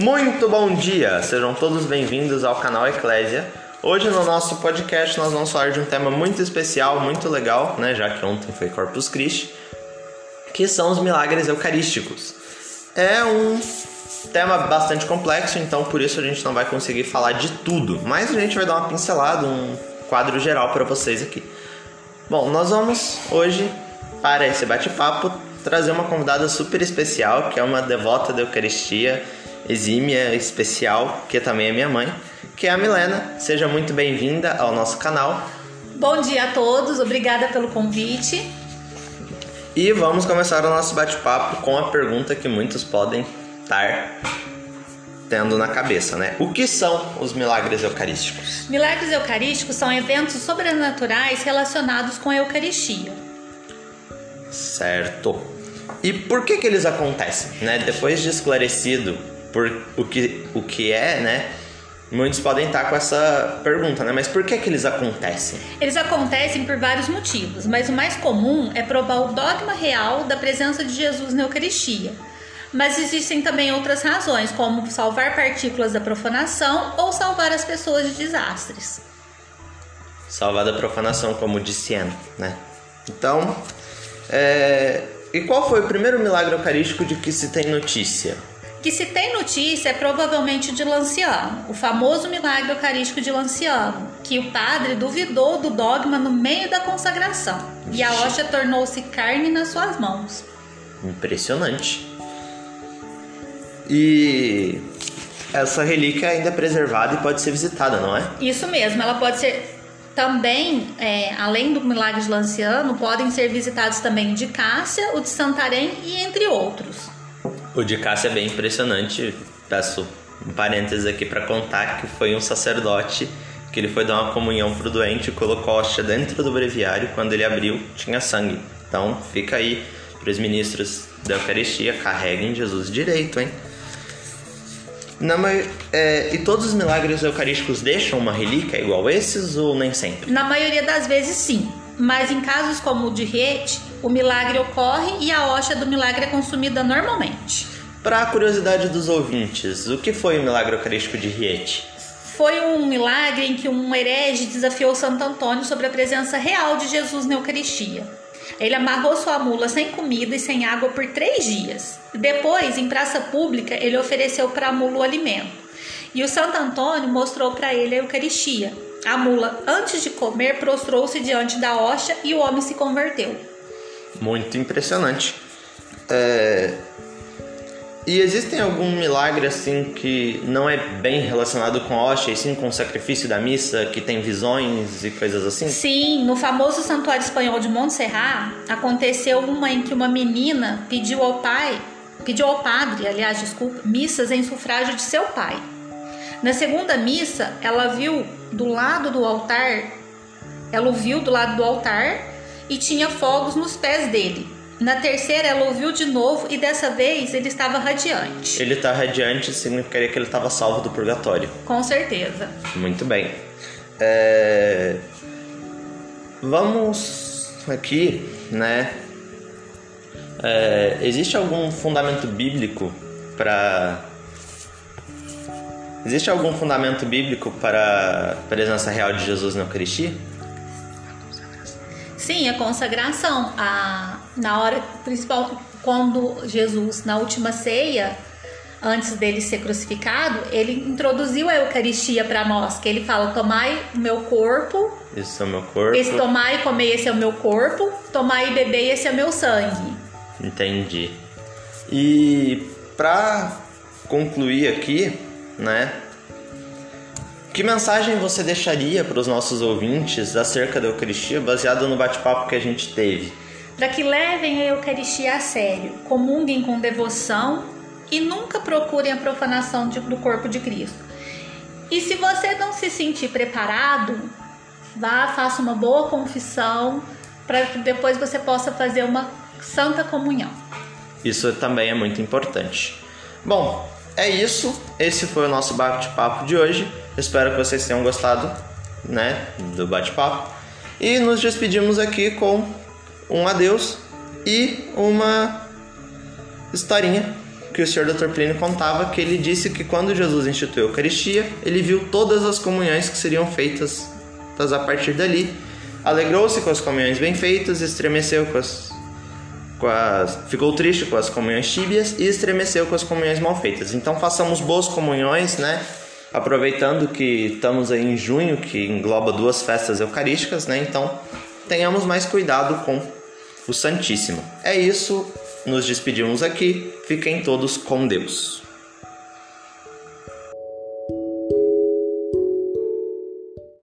Muito bom dia! Sejam todos bem-vindos ao canal Eclésia. Hoje no nosso podcast nós vamos falar de um tema muito especial, muito legal, né? Já que ontem foi Corpus Christi, que são os milagres eucarísticos. É um tema bastante complexo, então por isso a gente não vai conseguir falar de tudo, mas a gente vai dar uma pincelada, um quadro geral para vocês aqui. Bom, nós vamos hoje para esse bate-papo trazer uma convidada super especial, que é uma devota da Eucaristia, exímia, especial, que também é minha mãe, que é a Milena. Seja muito bem-vinda ao nosso canal. Bom dia a todos, obrigada pelo convite. E vamos começar o nosso bate-papo com a pergunta que muitos podem estar tendo na cabeça, né? O que são os milagres eucarísticos? Milagres eucarísticos são eventos sobrenaturais relacionados com a Eucaristia. Certo. E por que que eles acontecem, né? Depois de esclarecido por o que, o que é, né? Muitos podem estar com essa pergunta, né? Mas por que que eles acontecem? Eles acontecem por vários motivos, mas o mais comum é provar o dogma real da presença de Jesus na Eucaristia. Mas existem também outras razões, como salvar partículas da profanação ou salvar as pessoas de desastres. Salvar da profanação, como disse Anne, né? Então, é... e qual foi o primeiro milagre eucarístico de que se tem notícia? Que se tem notícia é provavelmente de Lanciano, o famoso milagre eucarístico de Lanciano, que o padre duvidou do dogma no meio da consagração e a hóstia tornou-se carne nas suas mãos. Impressionante. E essa relíquia ainda é preservada e pode ser visitada, não é? Isso mesmo, ela pode ser também, é, além do milagre de Lanciano, podem ser visitados também o de Cássia, o de Santarém e entre outros. O de Cássia é bem impressionante. Peço um parênteses aqui para contar que foi um sacerdote que ele foi dar uma comunhão pro doente e colocou a hóstia dentro do breviário. Quando ele abriu, tinha sangue. Então, fica aí para os ministros da Eucaristia, carreguem Jesus direito, hein? Na, é, e todos os milagres eucarísticos deixam uma relíquia igual esses ou nem sempre? Na maioria das vezes, sim. Mas em casos como o de Riete, o milagre ocorre e a hóstia do milagre é consumida normalmente. Para a curiosidade dos ouvintes, o que foi o milagre eucarístico de Riete? Foi um milagre em que um herege desafiou Santo Antônio sobre a presença real de Jesus na Eucaristia. Ele amarrou sua mula sem comida e sem água por três dias. Depois, em praça pública, ele ofereceu para a mula o alimento. E o Santo Antônio mostrou para ele a Eucaristia. A mula, antes de comer, prostrou-se diante da hóstia e o homem se converteu. Muito impressionante. É... E existem algum milagre assim que não é bem relacionado com a hóstia, e sim com o sacrifício da missa, que tem visões e coisas assim? Sim, no famoso santuário espanhol de Montserrat, aconteceu uma em que uma menina pediu ao pai, pediu ao padre, aliás, desculpa, missas em sufrágio de seu pai. Na segunda missa, ela viu do lado do altar, ela o viu do lado do altar e tinha fogos nos pés dele. Na terceira, ela ouviu de novo e dessa vez ele estava radiante. Ele está radiante significaria que ele estava salvo do purgatório. Com certeza. Muito bem. É... Vamos aqui, né? É... Existe algum fundamento bíblico para Existe algum fundamento bíblico para a presença real de Jesus na Eucaristia? Sim, a consagração. A, na hora principal, quando Jesus, na última ceia, antes dele ser crucificado, ele introduziu a Eucaristia para nós, que ele fala: tomai o meu corpo. Esse é o meu corpo. Esse tomai e comei, esse é o meu corpo. Tomai e bebei, esse é o meu sangue. Entendi. E para concluir aqui, né? Que mensagem você deixaria para os nossos ouvintes acerca da Eucaristia, baseado no bate-papo que a gente teve? Para que levem a Eucaristia a sério, comunguem com devoção e nunca procurem a profanação de, do corpo de Cristo. E se você não se sentir preparado, vá, faça uma boa confissão para que depois você possa fazer uma santa comunhão. Isso também é muito importante. Bom, é isso. Esse foi o nosso bate-papo de hoje. Espero que vocês tenham gostado, né, do bate-papo. E nos despedimos aqui com um adeus e uma historinha que o senhor Dr. Plínio contava que ele disse que quando Jesus instituiu a Eucaristia, ele viu todas as comunhões que seriam feitas a partir dali. Alegrou-se com as comunhões bem feitas, estremeceu com as, as, ficou triste com as comunhões tíbias e estremeceu com as comunhões mal feitas. Então façamos boas comunhões, né? Aproveitando que estamos aí em junho, que engloba duas festas eucarísticas, né? Então tenhamos mais cuidado com o Santíssimo. É isso, nos despedimos aqui. Fiquem todos com Deus.